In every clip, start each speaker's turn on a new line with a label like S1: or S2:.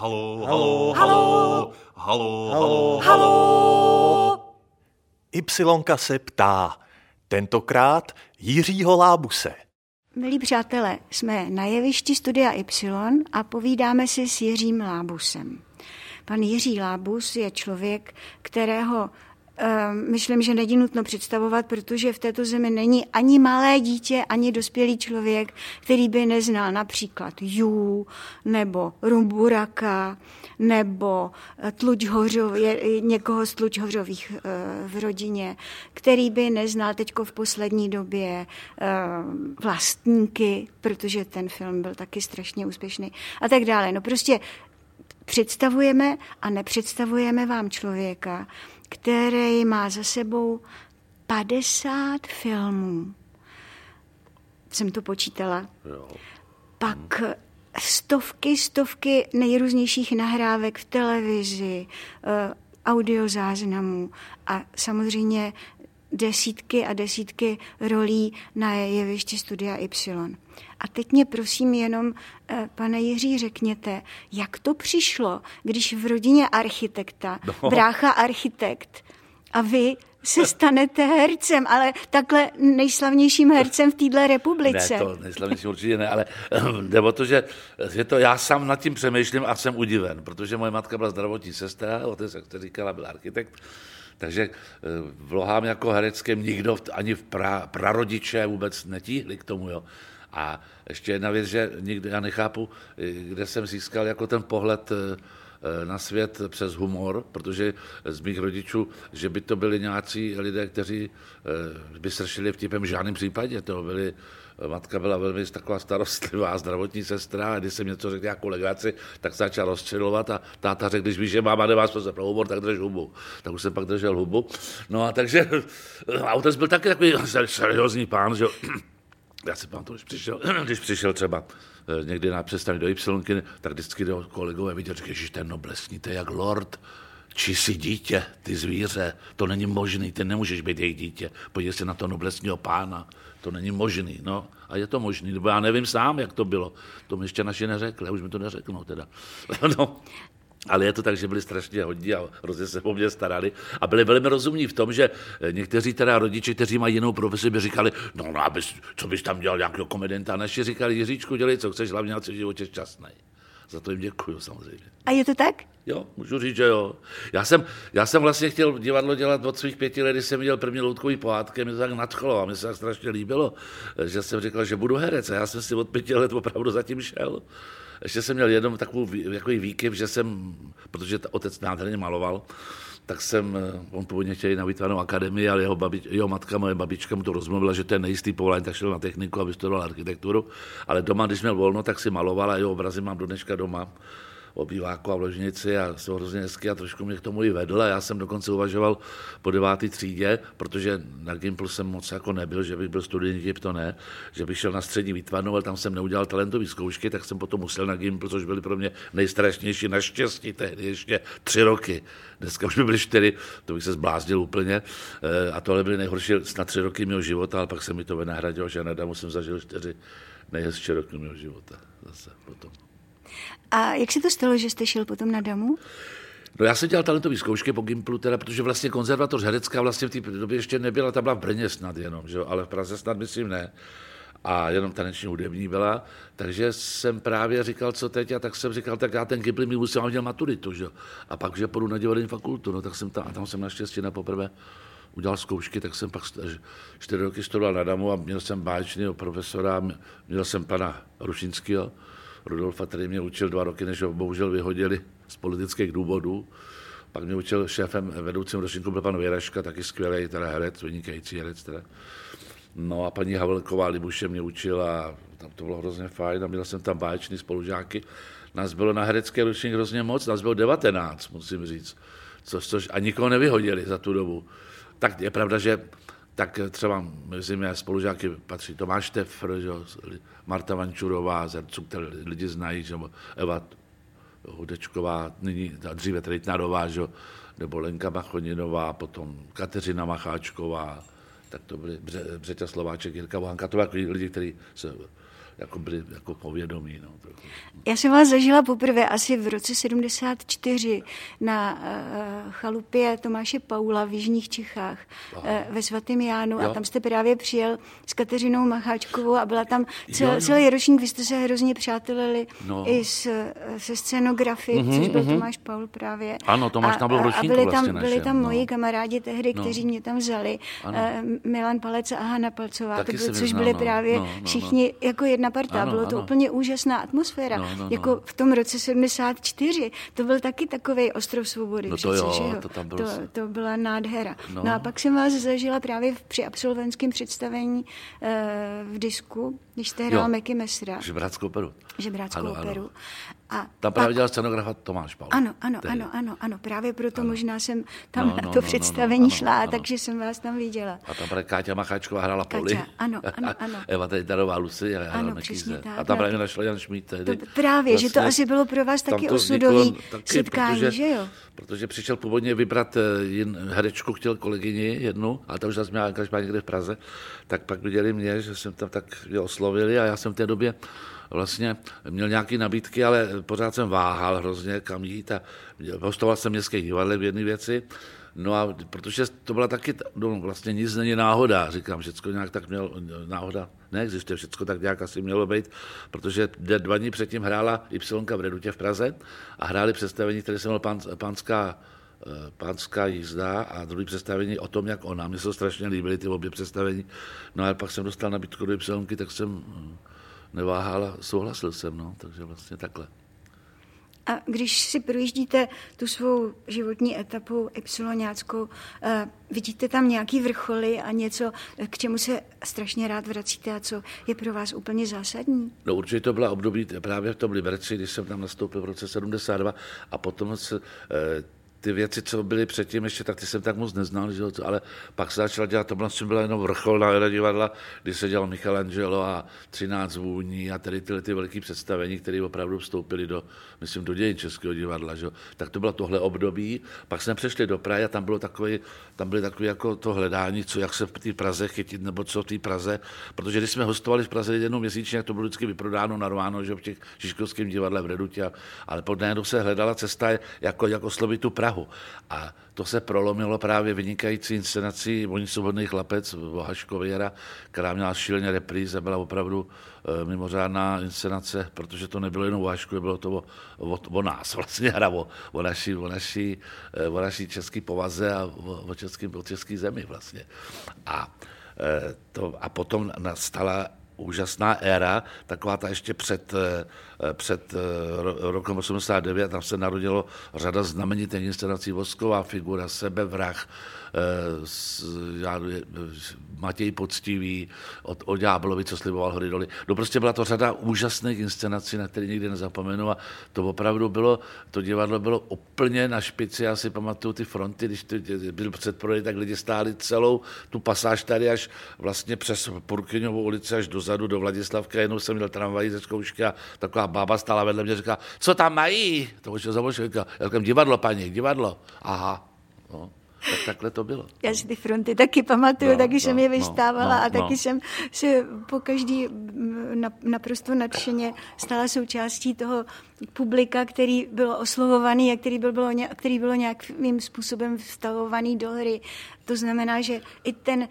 S1: Halo,
S2: Halo.
S1: halo, halo, halo, halo.
S2: Halo! Ypsilonka se ptá. Tentokrát Jiřího Lábuse.
S3: Milí přátelé, jsme na jevišti Studia Y a povídáme si s Jiřím Lábusem. Pan Jiří Lábus je člověk, kterého myslím, že není nutno představovat, protože v této zemi není ani malé dítě, ani dospělý člověk, který by neznal například Jú, nebo Rumburaka, nebo eh, Tluč Hořov, je, někoho z Tluč Hořových eh, v rodině, který by neznal teďko v poslední době eh, vlastníky, protože ten film byl taky strašně úspěšný a tak dále. No prostě představujeme a nepředstavujeme vám člověka, který má za sebou 50 filmů. Jsem to počítala.
S1: Jo.
S3: Pak stovky, stovky nejrůznějších nahrávek v televizi, eh, audiozáznamů a samozřejmě desítky a desítky rolí na jevišti Studia Y. A teď mě prosím jenom, eh, pane Jiří, řekněte, jak to přišlo, když v rodině architekta,
S1: No.
S3: brácha architekt a vy se stanete hercem, ale takhle nejslavnějším hercem v téhle republice.
S4: Ne, to nejslavnější určitě ne, ale jde o to, že, že to já sám nad tím přemýšlím a jsem udiven, protože moje matka byla zdravotní sestra, otec, jak jste říkala, byl architekt, takže eh, vlohám jako hereckém nikdo, ani v pra, prarodiče vůbec netíhli k tomu, jo. A ještě jedna věc, že nikdo, já nechápu, eh, kde jsem získal jako ten pohled eh, na svět přes humor, protože z mých rodičů, že by to byli nějací lidé, kteří eh, by sršili vtipem v žádném případě. To byli, matka byla velmi taková starostlivá zdravotní sestra a když jsem něco řekl jako legraci, tak se začal rozčilovat a táta řekl, když víš, že máma nemá smysl pro humor, tak drž hubu. Tak už jsem pak držel hubu. No a takže a otec byl taky takový seriózní pán, že. Já si pamatuju, když přišel, když přišel třeba eh, někdy na přestání do Y, tak vždycky do kolegové viděl, že ten noblesní, to je jak lord, či si dítě, ty zvíře, to není možný, ty nemůžeš být jejich dítě, podívej se na to noblesního pána, to není možný, no. A je to možný, nebo já nevím sám, jak to bylo, to mi ještě naši neřekli, už mi to neřeknou teda. no. Ale je to tak, že byli strašně hodní a hrozně se o mě starali a byli velmi rozumní v tom, že eh, někteří teda rodiče, kteří mají jinou profesi, by říkali, no, no abys, co bys tam dělal nějakého komedenta, a naši říkali, Jiříčku, dělej, co chceš, hlavně jsi v životě šťastný. Za to jim děkuju samozřejmě.
S3: A je to tak?
S4: Jo, můžu říct, že jo. Já jsem, já jsem vlastně chtěl divadlo dělat od svých pěti let, když jsem viděl první loutkový pohádky, mě to tak nadchlo a mě se tak strašně líbilo, že jsem říkal, že budu herec a já jsem si od pěti let opravdu zatím šel. Ještě jsem měl jenom takovou vý- takový výkyv, že jsem, protože otec nádherně maloval, tak jsem, eh, on původně chtěl na výtvarnou akademii, ale jeho, babi, jeho matka, moje babička mu to rozmluvila, že to je nejistý povolání, tak šel na techniku a vystudoval architekturu. Ale doma, když měl volno, tak si maloval a jeho obrazy mám do dneška doma obýváku a v ložnici a jsou hrozně hezky a trošku mě k tomu i vedl a já jsem dokonce uvažoval po devátý třídě, protože na Gimplu jsem moc jako nebyl, že bych byl studijní typ, to ne, že bych šel na střední výtvarnou, ale tam jsem neudělal talentové zkoušky, tak jsem potom musel na Gimplu, což byly pro mě nejstrašnější naštěstí tehdy ještě tři roky. Dneska už by byly čtyři, to bych se zbláznil úplně. Eh, A tohle byly nejhorší snad tři roky mého života, ale pak se mi to vynahradilo, že na Damu jsem zažil čtyři nejhezčí roky mého života. Zase potom.
S3: A jak se to stalo, že jste šel potom na damu?
S4: No já jsem dělal talentové zkoušky po Gimplu, teda, protože vlastně konzervatoř herecká vlastně v té době ještě nebyla, ta byla v Brně snad jenom, že jo? ale v Praze snad myslím ne. A jenom taneční hudební byla, takže jsem právě říkal, co teď, a tak jsem říkal, tak já ten Gimpl mi musím udělat maturitu, že jo? A pak, že půjdu na divadelní fakultu, no tak jsem tam, a tam jsem naštěstí na poprvé udělal zkoušky, tak jsem pak čtyři roky studoval na Damu a měl jsem báječného profesora, měl jsem pana Rušinského, Rudolfa, který mě učil dva roky, než ho bohužel vyhodili z politických důvodů. Pak mě učil šéfem vedoucím ročníku byl pan Věreška, taky skvělý teda herec, vynikající herec teda. No a paní Havelková Libuše mě učila tam to bylo hrozně fajn a měl jsem tam báječný spolužáky. Nás bylo na herecké ročník hrozně moc, nás bylo 19, musím říct, což, což a nikoho nevyhodili za tu dobu. Tak je pravda, že tak třeba mezi mé spolužáky patří Tomáš Tefr, že, Marta Vančurová, z herců, které lidi znají, že, Eva Hudečková, nyní dříve Trejtnarová, že, nebo Lenka Machoninová, potom Kateřina Macháčková, tak to byly Bře, Břeťa Slováček, Jirka Vohanka, to byly lidi, kteří se jako byli jako povědomí. No, trochu.
S3: Já jsem vás zažila poprvé asi v roce 74 na uh, chalupě Tomáše Paula v Jižních Čechách uh, ve svatém Jánu
S4: Jo.
S3: a tam jste právě přijel s Kateřinou Macháčkovou a byla tam cel,
S4: Jo, jo.
S3: celý ročník, vy jste se hrozně přátelili
S4: No.
S3: i s, eh, se scenografy, mm-hmm, což byl Tomáš Paul právě.
S4: Ano, Tomáš tam byl v
S3: a, a
S4: ročníku
S3: byli
S4: vlastně
S3: tam, byli
S4: našem,
S3: tam
S4: no.
S3: moji kamarádi tehdy,
S4: No.
S3: kteří mě tam vzali,
S4: Ano.
S3: eh, Milan Palec a Hanna Palcová,
S4: Taky
S3: to byli,
S4: je
S3: což byli
S4: no.
S3: právě
S4: No, no, no.
S3: všichni jako jedna parta.
S4: Ano,
S3: Bylo to
S4: ano.
S3: úplně úžasná atmosféra.
S4: No, no, no.
S3: jako v tom roce 74, to byl taky takový ostrov svobody.
S4: No to
S3: přece,
S4: jo,
S3: že
S4: to tam bylo
S3: to, to byla nádhera. No.
S4: No.
S3: no a pak jsem vás zažila právě v- při absolventském představení eh, v disku, když jste hrál
S4: Jo.
S3: Meky Mesra,
S4: Žebráckou peru.
S3: žebráckou
S4: Ano, ano.
S3: A
S4: Tam právě dělal scenografa Tomáš Paul.
S3: ano, ano,
S4: Tehdy.
S3: ano, ano, ano. Právě proto možná jsem tam
S4: No,
S3: na
S4: no,
S3: to
S4: no, no,
S3: představení
S4: no,
S3: šla,
S4: ano.
S3: takže jsem vás tam viděla.
S4: A tam právě Káťa Macháčková hrála
S3: Káťa,
S4: poli.
S3: ano, ano, ano.
S4: Eva Tejtarová Lucy a já
S3: Ano,
S4: hrála
S3: přesně tak,
S4: A tam
S3: no.
S4: právě našla Jan Šmíd tehdy.
S3: To právě, že to asi bylo pro vás taky osudový
S4: taky,
S3: setkání,
S4: protože,
S3: že jo?
S4: Protože přišel původně vybrat eh, jen herečku, chtěl kolegyni jednu, ale ta už zase měla angažmá někde v Praze, tak pak viděli mě, že jsem tam tak oslovili a já jsem v té době vlastně měl nějaké nabídky, ale pořád jsem váhal hrozně, kam jít a hostoval jsem městské divadle v jedné věci, No a protože to byla taky, no vlastně nic není náhoda, říkám, všecko nějak tak měl, náhoda neexistuje, všecko tak nějak asi mělo být, protože dva dní předtím hrála Y v Redutě v Praze a hráli představení, které se jmenovalo Pán, Pánská eh, pánská jízda a druhý představení o tom, jak ona. Mně se strašně líbily ty obě představení. No a pak jsem dostal nabídku do Y, tak jsem hm, neváhal a souhlasil jsem, no, takže vlastně takhle.
S3: A když si projíždíte tu svou životní etapu ypsiloňáckou, eh, vidíte tam nějaký vrcholy a něco, eh, k čemu se strašně rád vracíte a co je pro vás úplně zásadní?
S4: No určitě to byla období právě v tom Liberci, když jsem tam nastoupil v roce 72 a potom se, eh, ty věci, co byly předtím ještě, tak ty jsem tak moc neznal, že jo, ale pak se začala dělat, to vlastně byla jenom vrchol na Era divadla, kdy se dělal Michelangelo a 13 vůní a tady tyhle ty velké představení, které opravdu vstoupily do, myslím, do dějin Českého divadla, že. Tak to bylo tohle období, pak jsme přešli do Prahy a tam bylo takový, tam byly takové jako to hledání, co, jak se v té Praze chytit, nebo co v té Praze, protože když jsme hostovali v Praze jednou měsíčně, jak to bylo vždycky vyprodáno, narváno, že v těch Žižkovském divadle v Redutě, ale pod se hledala cesta, jako, jak oslovit tu Prahu. A to se prolomilo právě vynikající inscenací Oni svobodný chlapec Vohaškový Jara, která měla šíleně repríze, byla opravdu eh, mimořádná inscenace, protože to nebylo jenom o Haškově, bylo to o, o, o nás vlastně, hra o, o, naší, o, naší, eh, o naší české povaze a o, o, český, o české zemi vlastně. A, eh, to, a potom nastala úžasná éra, taková ta ještě před, eh, před eh, ro- rokem 89, tam se narodilo řada znamenitých inscenací, Vosková figura, Sebevrah, eh, já, Matěj Poctivý, od, o Ďáblovi, co sliboval hory doly. No prostě byla to řada úžasných inscenací, na které nikdy nezapomenu a to opravdu bylo, to divadlo bylo úplně na špici, já si pamatuju ty fronty, když to byl předprodej, tak lidi stáli celou tu pasáž tady až vlastně přes Purkyňovou ulici až dozadu do Vladislavky a jednou jsem měl tramvají ze zkoušky a taková bába stála vedle mě a říká, co tam mají? To už je zamošilka. Já říkám, divadlo, paní, divadlo. Aha. No, tak takhle to bylo.
S3: Já si ty fronty taky pamatuju,
S4: No,
S3: taky
S4: no,
S3: jsem je
S4: no,
S3: vystávala
S4: no,
S3: a taky
S4: no.
S3: jsem se po každý mm, na- naprosto nadšeně stala součástí toho publika, který byl oslovovaný a který byl, bylo, který bylo nějakým způsobem vstavovaný do hry. To znamená, že i ten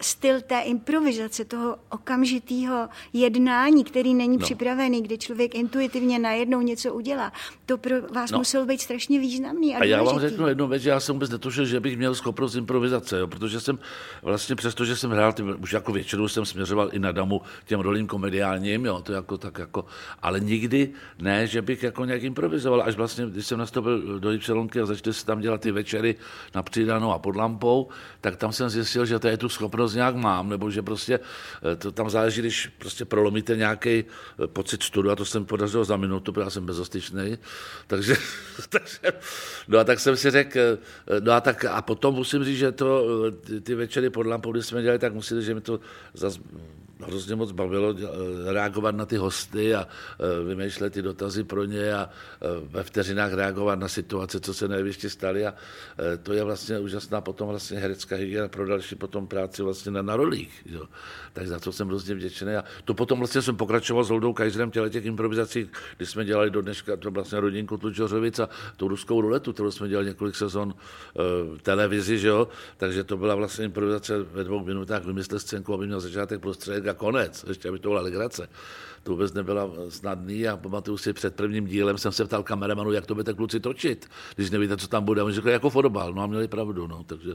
S3: styl té improvizace, toho okamžitého jednání, který není
S4: No.
S3: připravený, kde člověk intuitivně najednou něco udělá, to pro vás
S4: No.
S3: muselo být strašně významný a,
S4: A já vám řeknu jednu věc, že já jsem vůbec netušil, že bych měl schopnost improvizace, jo, protože jsem vlastně přesto, že jsem hrál, ty, už jako většinou jsem směřoval i na damu těm rolím komediálním, jo, to jako tak jako, ale nikdy ne, že bych jako nějak improvizoval, až vlastně, když jsem nastoupil do Y a začali se tam dělat ty večery na přidanou a pod lampou, tak tam jsem zjistil, že to je tu schopnost nějak mám, nebo že prostě eh, to tam záleží, když prostě prolomíte nějaký pocit studu, a to jsem podařilo za minutu, protože já jsem bezostyčný, takže, takže, no a tak jsem si řekl, eh, no a tak a potom musím říct, že to, eh, ty, večery pod lampou, když jsme dělali, tak musím říct, že mi to zas hrozně moc bavilo eh, reagovat na ty hosty a eh, vymýšlet ty dotazy pro ně a eh, ve vteřinách reagovat na situace, co se na jevišti staly a to je vlastně úžasná potom vlastně herecká hygiena pro další potom práci vlastně na, na rolích. Jo. Tak za to jsem hrozně vděčný a to potom vlastně jsem pokračoval s Holdou Kajzerem těle těch improvizací, kdy jsme dělali do dneška to vlastně rodinku Tlučořovic a tu ruskou ruletu, kterou jsme dělali několik sezon televizi, že jo? takže to byla vlastně improvizace ve dvou minutách, vymyslet scénku, aby měl začátek, prostředek a konec, ještě aby to byla legrace. To vůbec nebyla snadný a pamatuju si, před prvním dílem jsem se ptal kameramanu, jak to budete kluci točit, když nevíte, co tam bude. A oni řekli, jako fotbal, no a měli pravdu, no, takže,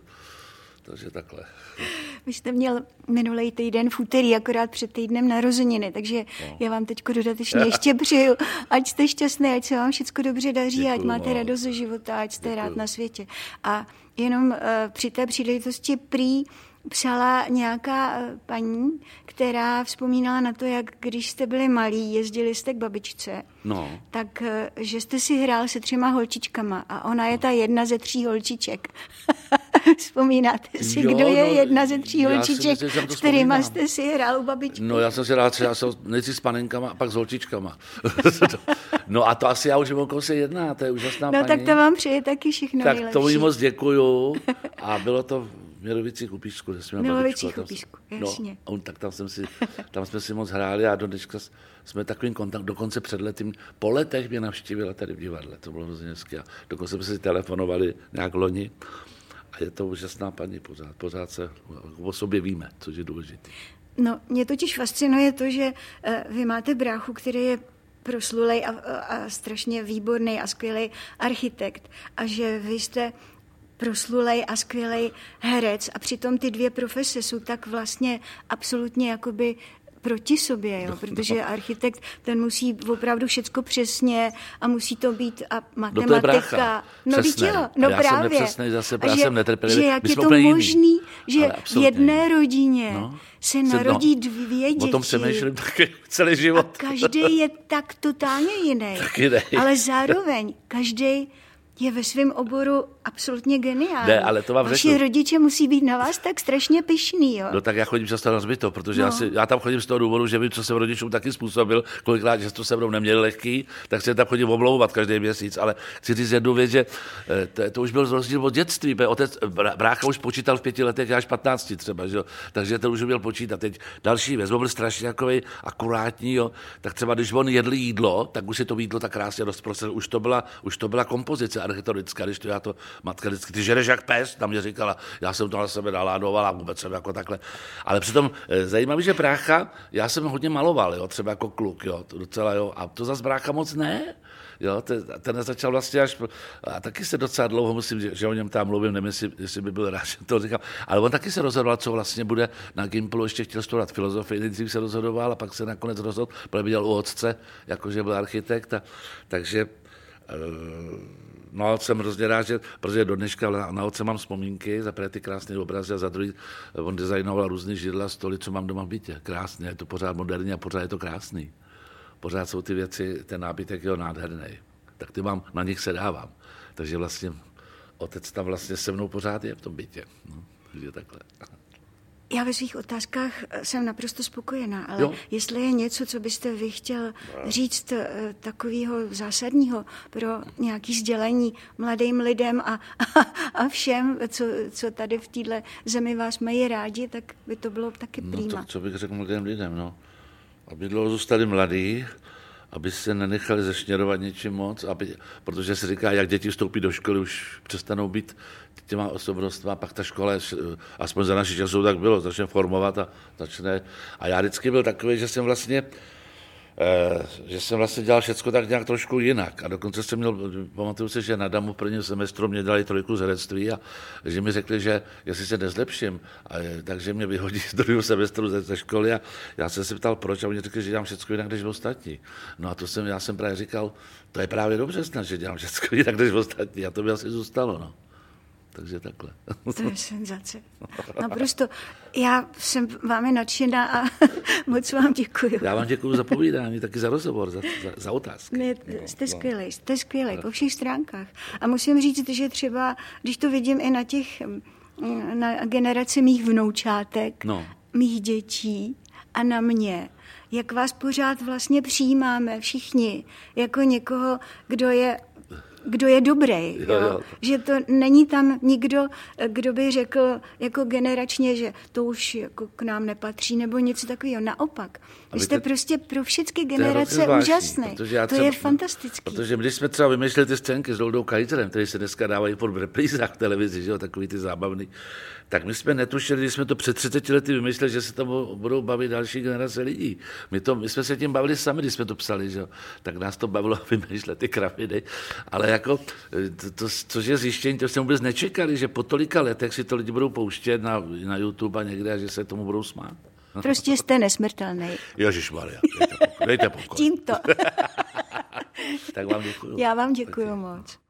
S4: takže takhle.
S3: Vy jste měl minulý týden v úterý, akorát před týdnem narozeniny, takže no. já vám teď dodatečně ještě přeju, ať jste šťastný, ať se vám všechno dobře daří, Děkuju, ať máte no. radost ze života, ať jste Děkuju. rád na světě. A jenom uh, při té příležitosti prý psala nějaká eh, paní, která vzpomínala na to, jak když jste byli malí, jezdili jste k babičce, no. tak eh, že jste si hrál se třema holčičkama a ona je ta jedna ze tří holčiček. Vzpomínáte si, jo, kdo je no, jedna ze tří holčiček, myslím, s kterýma jste si hrál u babičky?
S4: No já jsem si hrál třeba nejdřív s panenkama a pak s holčičkama. no a to asi já už vím, o se jedná, to je úžasná
S3: No
S4: paní.
S3: tak to vám přeje taky všechno
S4: Tak
S3: nejlepší.
S4: to jí moc děkuju a bylo to Milovicích u Písku,
S3: kde jsme Milovicích u Písku, jasně.
S4: No, on, tak tam, jsem si, tam jsme si moc hráli a do dneška jsme takovým kontakt, dokonce před letím, po letech mě navštívila tady v divadle, to bylo hrozně hezké. Dokonce jsme si telefonovali nějak loni a je to úžasná paní pořád, pořád se o sobě víme, což je důležité.
S3: No, mě totiž fascinuje to, že uh, vy máte bráchu, který je proslulej a, a, a strašně výborný a skvělý architekt a že vy jste proslulej a skvělý herec a přitom ty dvě profese jsou tak vlastně absolutně jakoby proti sobě, jo? No, protože no. architekt, ten musí opravdu všecko přesně a musí to být a matematika.
S4: No,
S3: no, jo, no
S4: já
S3: právě.
S4: jsem nepřesnej zase, já že, jsem.
S3: Že jak je to možný, že v jedné rodině no, se narodí no, dvě děti.
S4: O tom přemýšlím taky celý život.
S3: A každý je tak totálně jiný.
S4: Jiný.
S3: Ale zároveň každý je ve svém oboru absolutně geniální.
S4: Ne, ale to vám
S3: Vaši
S4: řeknu.
S3: rodiče musí být na vás tak strašně pišný, jo?
S4: No tak já chodím často na zbyto, protože no. já, si, já, tam chodím z toho důvodu, že vím, co jsem rodičům taky způsobil, kolikrát, že to se mnou neměli lehký, tak se tam chodím omlouvat každý měsíc, ale chci říct jednu věc, že eh, to, to už byl rozdíl od dětství, protože otec, brácha už počítal v pěti letech až 15 třeba, že? takže to už uměl počítat. Teď další věc, byl strašně takový akurátní, jo? tak třeba když on jedl jídlo, tak už si to jídlo tak krásně rozprostřel, už to byla, už to byla kompozice architektonická, když to já to matka vždycky, ty žereš jak pes, tam mě říkala, já jsem to na sebe naládovala, vůbec jsem jako takhle. Ale přitom eh, zajímavé, že brácha, já jsem hodně maloval, jo, třeba jako kluk, jo, to docela, jo, a to zase brácha moc ne. Jo, ten, ten začal vlastně až, a taky se docela dlouho musím, že, že o něm tam mluvím, nevím, jestli, jestli by byl rád, že to říkám, ale on taky se rozhodoval, co vlastně bude na Gimplu, ještě chtěl studovat filozofii, nejdřív se rozhodoval a pak se nakonec rozhodl, protože viděl u otce, jakože byl architekt, a, takže uh, No, jsem hrozně rád, že, protože do dneška na, na otce mám vzpomínky, za prvé ty krásné obrazy a za druhý on designoval různé židla, stoly, co mám doma v bytě. Krásně, je to pořád moderní a pořád je to krásný. Pořád jsou ty věci, ten nábytek je nádherný. Tak ty mám, na nich se dávám. Takže vlastně otec tam vlastně se mnou pořád je v tom bytě. No, takže takhle.
S3: Já ve svých otázkách eh, jsem naprosto spokojená, ale jo. jestli je něco, co byste vy chtěl říct eh, takového zásadního pro nějaké sdělení mladým lidem a, a, a všem, co, co tady v téhle zemi vás mají rádi, tak by to bylo taky prýma.
S4: No, tak co bych řekl mladým lidem, no? Aby dlouho zůstali mladí, aby se nenechali zešněrovat něčím moc, aby, protože se říká, jak děti vstoupí do školy, už přestanou být těma osobnostma, pak ta škola, aspoň za naši času tak bylo, začne formovat a začne. A já vždycky byl takový, že jsem vlastně že jsem vlastně dělal všechno tak nějak trošku jinak. A dokonce jsem měl, pamatuju si, že na Damu v prvním semestru mě dali trojku z herectví a že mi řekli, že jestli se nezlepším, a, takže mě vyhodí z druhého semestru ze, ze školy a já jsem se ptal, proč a oni řekli, že dělám všechno jinak než ostatní. No a to jsem, já jsem právě říkal, to je právě dobře snad, že dělám všechno jinak než ostatní a to by asi zůstalo. No. Takže takhle.
S3: To je senzace. Naprosto. Já jsem vámi nadšená a moc vám děkuji.
S4: Já vám děkuji za povídání, taky za rozhovor, za, za, za otázky.
S3: Ne, jste skvělý, jste skvělý po všech stránkách. A musím říct, že třeba, když to vidím i na těch, na generaci mých vnoučátek, no. mých dětí, a na mě, jak vás pořád vlastně přijímáme všichni, jako někoho, kdo je kdo je dobrý. Jo, jo. Že to není tam nikdo, kdo by řekl jako generačně, že to už jako k nám nepatří, nebo něco takového. Naopak. Vy jste to, prostě pro všechny generace úžasný. To třeba, je fantastický.
S4: Protože když jsme třeba vymýšleli ty scénky s Doldou Kajterem, které se dneska dávají pod reprízách v televizi, že jo, takový ty zábavný, tak my jsme netušili, když jsme to před 30 lety vymysleli, že se tomu budou bavit další generace lidí. My, to, my jsme se tím bavili sami, když jsme to psali, že jo. tak nás to bavilo vymýšlet ty kraviny. Ale jako, to, to, což je zjištění, to jsme vůbec nečekali, že po tolika letech si to lidi budou pouštět na, na YouTube a někde a že se tomu budou smát.
S3: Prostě jste nesmrtelný.
S4: Ježišmarja, dejte pokoj.
S3: Tímto.
S4: tak vám děkuji.
S3: Já vám děkuji moc.